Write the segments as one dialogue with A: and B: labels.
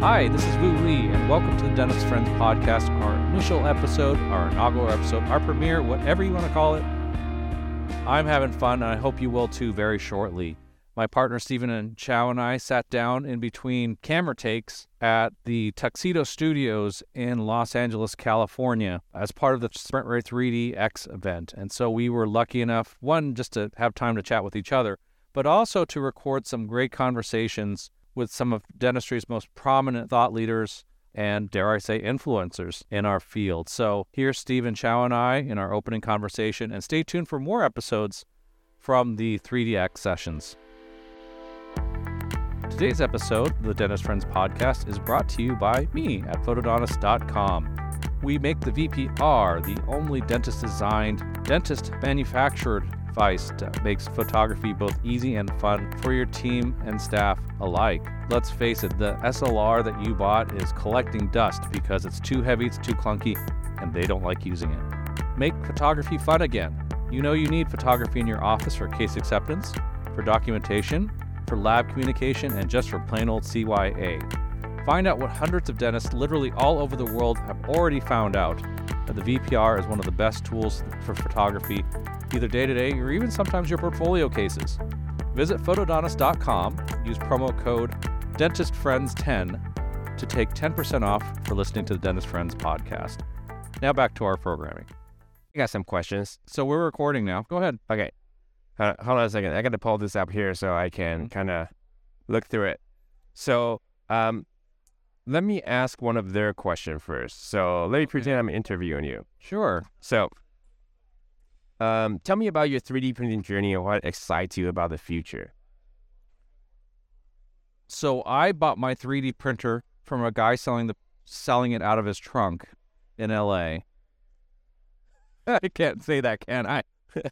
A: Hi, this is Vu Le, and welcome to the Dentist Friends podcast, our initial episode, our inaugural episode, our premiere, whatever you want to call it. I'm having fun, and I hope you will too very shortly. My partner Steven and Shao and I sat down in between camera takes at the Tuxedo Studios in Los Angeles, California, as part of the SprintRay 3D X event. And so we were lucky enough, one, just to have time to chat with each other, but also to record some great conversations with some of dentistry's most prominent thought leaders and, dare I say, influencers in our field. So here's Steven Shao and I in our opening conversation, and stay tuned for more episodes from the 3DX sessions. Today's episode the Dentist Friends podcast is brought to you by me at photodontist.com. We make the VPR, the only dentist designed, dentist manufactured that makes photography both easy and fun for your team and staff alike. Let's face it, the SLR that you bought is collecting dust because it's too heavy, it's too clunky, and they don't like using it. Make photography fun again. You know you need photography in your office for case acceptance, for documentation, for lab communication, and just for plain old CYA. Find out what hundreds of dentists literally all over the world have already found out that the VPR is one of the best tools for photography, either day to day or even sometimes your portfolio cases. Visit photodontist.com, use promo code DentistFriends10 to take 10% off for listening to the Dentist Friends podcast. Now back to our programming.
B: I got some questions.
A: So we're recording now. Go ahead.
B: Okay. Uh, hold on a second. I got to pull this up here so I can
A: Mhm.
B: kind of look through it. So, um, let me ask one of their question first. So let me pretend I'm interviewing you.
A: Sure.
B: So, um, tell me about your 3D printing journey and what excites you about the future.
A: So I bought my 3D printer from a guy selling the selling it out of his trunk in LA. I can't say that, can I?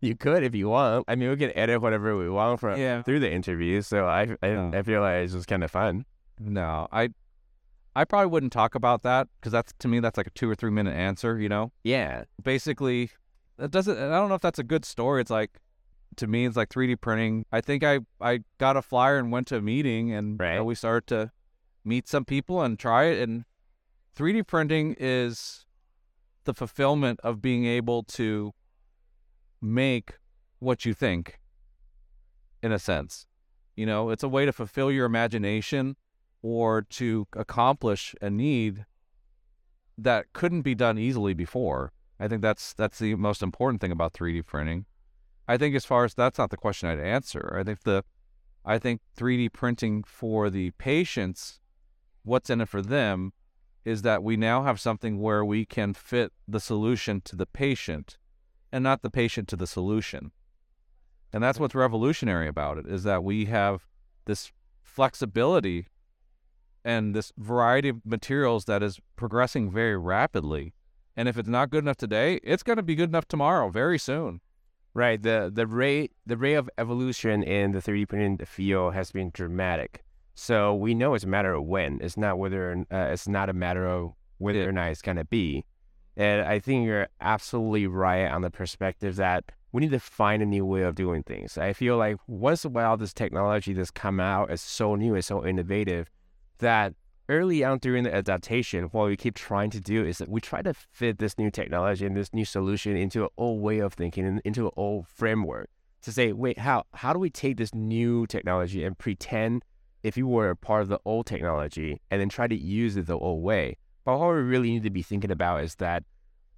B: You could if you want. I mean, we can edit whatever we want from
A: Yeah.
B: through the interview. So I, I,
A: Oh.
B: I feel like it's just kind of fun.
A: No, I I probably wouldn't talk about that because that's to me that's like a two or three minute answer. You know,
B: Yeah.
A: basically, that doesn't. and I don't know if that's a good story. It's like to me, it's like 3D printing. I think I I got a flyer and went to a meeting, and you know, we started to meet some people and try it. And 3D printing is the fulfillment of being able to make what you think, in a sense. You know, it's a way to fulfill your imagination or to accomplish a need that couldn't be done easily before. I think that's that's the most important thing about 3D printing. I think as far as that's not the question I'd answer. I think the I think 3D printing for the patients, what's in it for them is that we now have something where we can fit the solution to the patient and not the patient to the solution. And that's what's revolutionary about it is that we have this flexibility and this variety of materials that is progressing very rapidly. And if it's not good enough today, it's going to be good enough tomorrow, very soon.
B: Right. The the rate the rate of evolution in the 3D printing field has been dramatic. So we know it's a matter of when. It's not whether uh, it's not a matter of whether
A: Yeah.
B: or not it's gonna be. And I think you're absolutely right on the perspective that we need to find a new way of doing things. I feel like once in a while this technology that's come out is so new, it's so innovative that early on during the adaptation, what we keep trying to do is that we try to fit this new technology and this new solution into an old way of thinking and into an old framework to say, wait, how how do we take this new technology and pretend if you were a part of the old technology and then try to use it the old way? But what we really need to be thinking about is that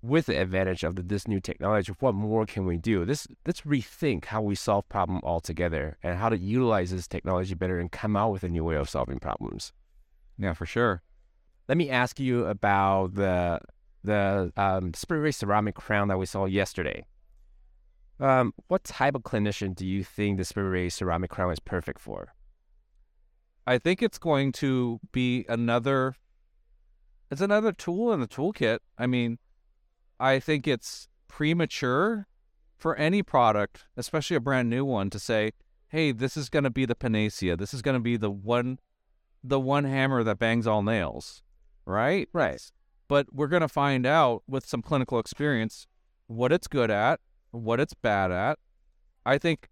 B: with the advantage of the, this new technology, what more can we do? This let's rethink how we solve problem altogether and how to utilize this technology better and come out with a new way of solving problems.
A: Yeah, for sure.
B: Let me ask you about the the um, SprintRay ceramic crown that we saw yesterday. Um, what type of clinician do you think the SprintRay ceramic crown is perfect for?
A: I think it's going to be another it's another tool in the toolkit. I mean, I think it's premature for any product, especially a brand new one, to say, "Hey, this is going to be the panacea. This is going to be the one the one hammer that bangs all nails." Right?
B: Right.
A: But we're going to find out with some clinical experience what it's good at, what it's bad at. I think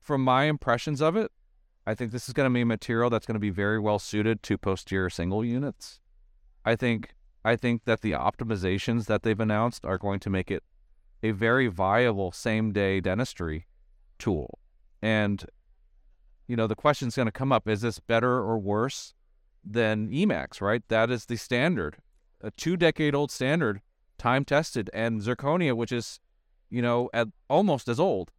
A: from my impressions of it, I think this is going to be a material that's going to be very well suited to posterior single units. I think I think that the optimizations that they've announced are going to make it a very viable same day dentistry tool. And you know, the question's going to come up is this better or worse than Emax, right? That is the standard, a two decade old standard, time tested, and zirconia, which is, you know, at almost as old.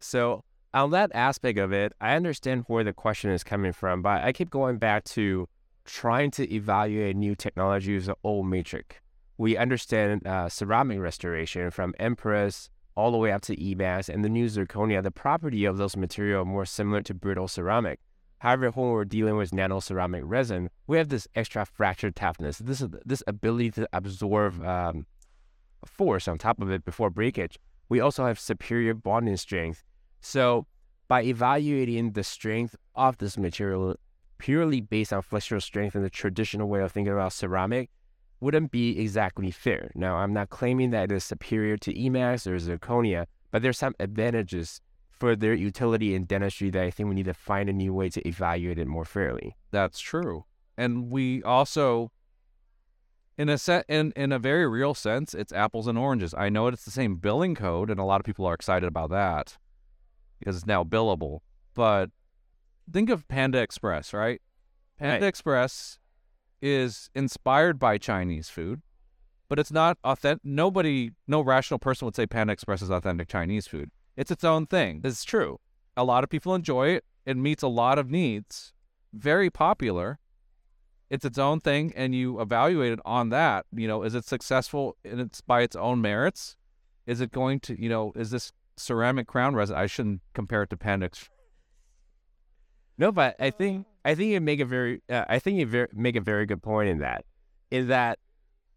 B: So, on that aspect of it, I understand where the question is coming from, but I keep going back to trying to evaluate new technology with an old metric. We understand uh, ceramic restoration from Empress all the way up to Emax and the new zirconia. The property of those materials are more similar to brittle ceramic. However, when we're dealing with nano ceramic resin, we have this extra fracture toughness, this is this ability to absorb um, force on top of it before breakage. We also have superior bonding strength. So, by evaluating the strength of this material purely based on flexural strength and the traditional way of thinking about ceramic, wouldn't be exactly fair. Now, I'm not claiming that it is superior to Emax or zirconia, but there's some advantages for their utility in dentistry that I think we need to find a new way to evaluate it more fairly.
A: That's true. And we also in a set in, in a very real sense, it's apples and oranges. I know it's the same billing code and a lot of people are excited about that because it's now billable. But think of Panda Express, right? Panda right. Express is inspired by Chinese food, but it's not authentic. Nobody, no rational person would say Panda Express is authentic Chinese food. It's its own thing. Is true. A lot of people enjoy it. It meets a lot of needs. Very popular. It's its own thing, and you evaluate it on that. You know, is it successful and it's by its own merits? Is it going to, you know, is this ceramic crown resin? I shouldn't compare it to Panda. Express.
B: No, but I think I think you make a very uh, I think you very, make a very good point in that, is that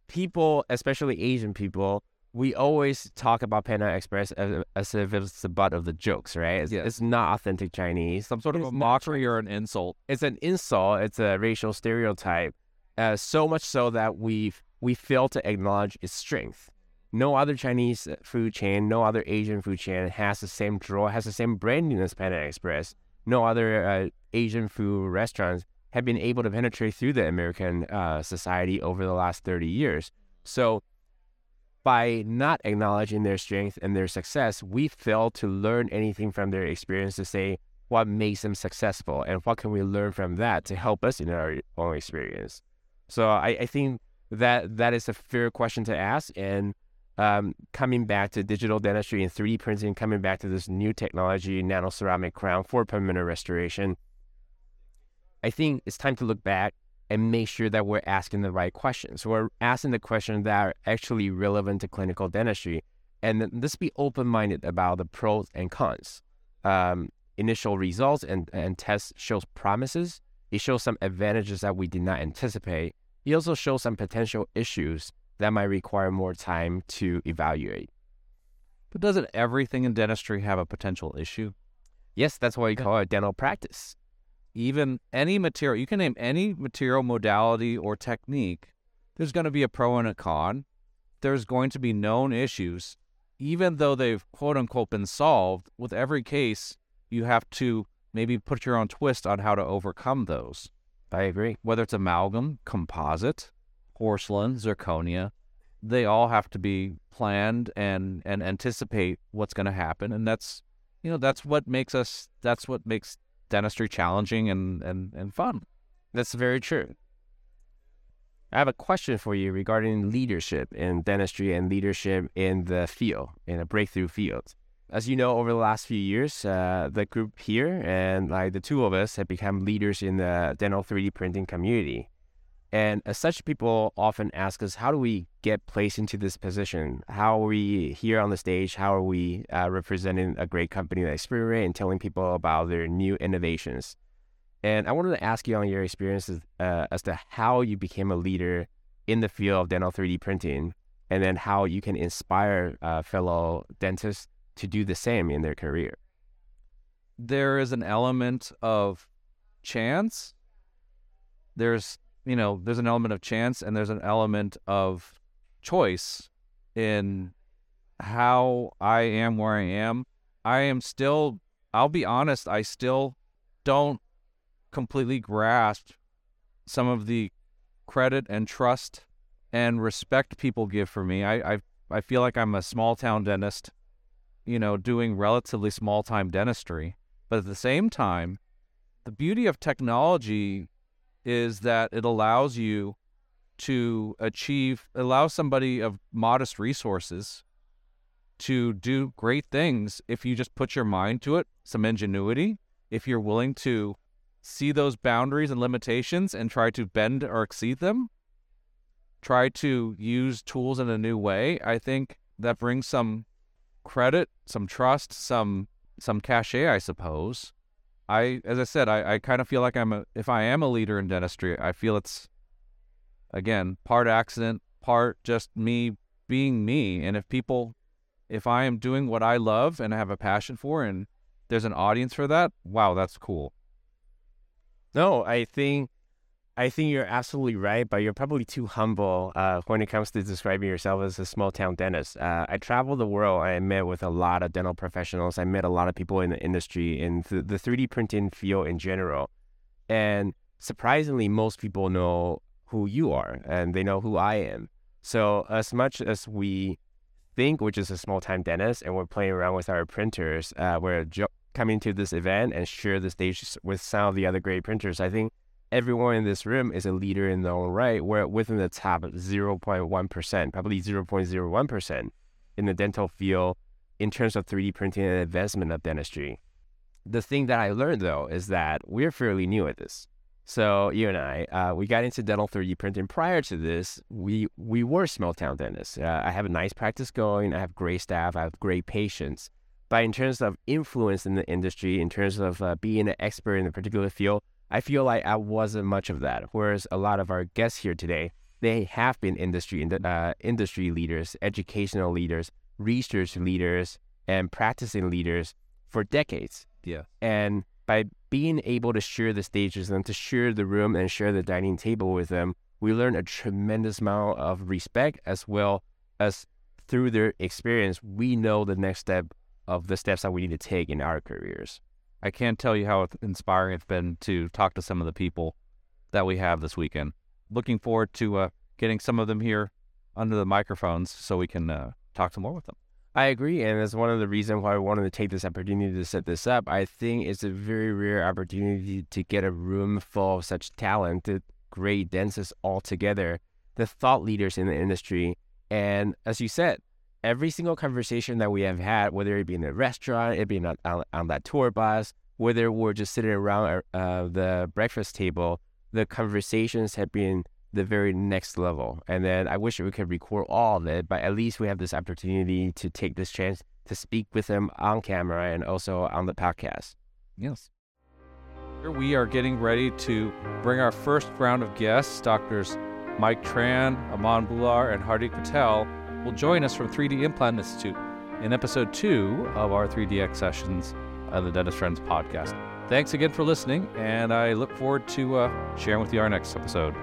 B: people, especially Asian people, we always talk about Panda Express as, as if it's the butt of the jokes, right? It's, yes. it's not authentic Chinese.
A: Some sort of a mockery or an insult.
B: It's an insult. It's a racial stereotype. Uh, so much so that we we fail to acknowledge its strength. No other Chinese food chain, no other Asian food chain has the same draw, has the same branding as Panda Express. No other uh, Asian food restaurants have been able to penetrate through the American uh, society over the last 30 years. So by not acknowledging their strength and their success, we fail to learn anything from their experience to say what makes them successful and what can we learn from that to help us in our own experience. So I, I think that that is a fair question to ask. And um, coming back to digital dentistry and 3D printing, coming back to this new technology, nano ceramic crown for permanent restoration, I think it's time to look back and make sure that we're asking the right questions. We're asking the questions that are actually relevant to clinical dentistry. And let's be open minded about the pros and cons. Um, initial results and, and tests shows promises. It shows some advantages that we did not anticipate. It also shows some potential issues that might require more time to evaluate.
A: But doesn't everything in dentistry have a potential issue?
B: Yes, that's why we call it dental practice
A: even any material, you can name any material modality or technique, there's going to be a pro and a con. There's going to be known issues. Even though they've quote unquote been solved, with every case, you have to maybe put your own twist on how to overcome those.
B: I agree.
A: Whether it's amalgam, composite, porcelain, zirconia, they all have to be planned and and anticipate what's going to happen and that's you know that's what makes us that's what makes dentistry challenging and, and, and fun.
B: That's very true. I have a question for you regarding leadership in dentistry and leadership in the field, in a breakthrough field. As you know, over the last few years, uh, the group here and like the two of us have become leaders in the dental 3D printing community. And as such, people often ask us, how do we get placed into this position? How are we here on the stage? How are we uh, representing a great company like SprintRay and telling people about their new innovations? And I wanted to ask you on your experiences uh, as to how you became a leader in the field of dental 3D printing, and then how you can inspire uh, fellow dentists to do the same in their career.
A: There is an element of chance. There's you know, there's an element of chance and there's an element of choice in how I am where I am. I am still, I'll be honest, I still don't completely grasp some of the credit and trust and respect people give for me. I I, I feel like I'm a small town dentist, you know, doing relatively small time dentistry. But at the same time, the beauty of technology is that it allows you to achieve allow somebody of modest resources to do great things if you just put your mind to it, some ingenuity, if you're willing to see those boundaries and limitations and try to bend or exceed them, try to use tools in a new way, I think that brings some credit, some trust, some some cachet, I suppose. I as I said, I, I kind of feel like I'm a if I am a leader in dentistry, I feel it's again, part accident, part just me being me. And if people if I am doing what I love and I have a passion for and there's an audience for that, wow, that's cool.
B: No, I think I think you're absolutely right, but you're probably too humble uh, when it comes to describing yourself as a small town dentist. Uh, I traveled the world. I met with a lot of dental professionals. I met a lot of people in the industry in th- the 3D printing field in general. And surprisingly, most people know who you are and they know who I am. So, as much as we think, which is a small time dentist, and we're playing around with our printers, uh, we're jo- coming to this event and share the stage with some of the other great printers. I think everyone in this room is a leader in their own right. We're within the top 0.1%, probably 0.01% in the dental field in terms of 3D printing and advancement of dentistry. The thing that I learned though is that we're fairly new at this. So you and I, uh, we got into dental 3D printing. Prior to this, we we were small town dentists. Uh, I have a nice practice going. I have great staff. I have great patients. But in terms of influence in the industry, in terms of uh, being an expert in a particular field, I feel like I wasn't much of that. Whereas a lot of our guests here today, they have been industry uh, industry leaders, educational leaders, research leaders, and practicing leaders for decades.
A: Yeah.
B: And by being able to share the stages and to share the room and share the dining table with them, we learn a tremendous amount of respect as well as through their experience, we know the next step of the steps that we need to take in our careers.
A: I can't tell you how inspiring it's been to talk to some of the people that we have this weekend. Looking forward to uh, getting some of them here under the microphones so we can uh, talk some more with them.
B: I agree, and that's one of the reasons why I wanted to take this opportunity to set this up. I think it's a very rare opportunity to get a room full of such talented, great dancers all together, the thought leaders in the industry. And as you said, every single conversation that we have had, whether it be in a restaurant, it be on, on, on that tour bus, whether we're just sitting around uh, the breakfast table, the conversations have been the very next level. And then I wish we could record all of it, but at least we have this opportunity to take this chance to speak with them on camera and also on the podcast.
A: Yes. We are getting ready to bring our first round of guests, doctors Mike Tran, Aman Bular, and Hardik Patel will join us from 3D Implant Institute in episode two of our 3DX sessions of the Dentist Friends podcast. Thanks again for listening, and I look forward to uh, sharing with you our next episode.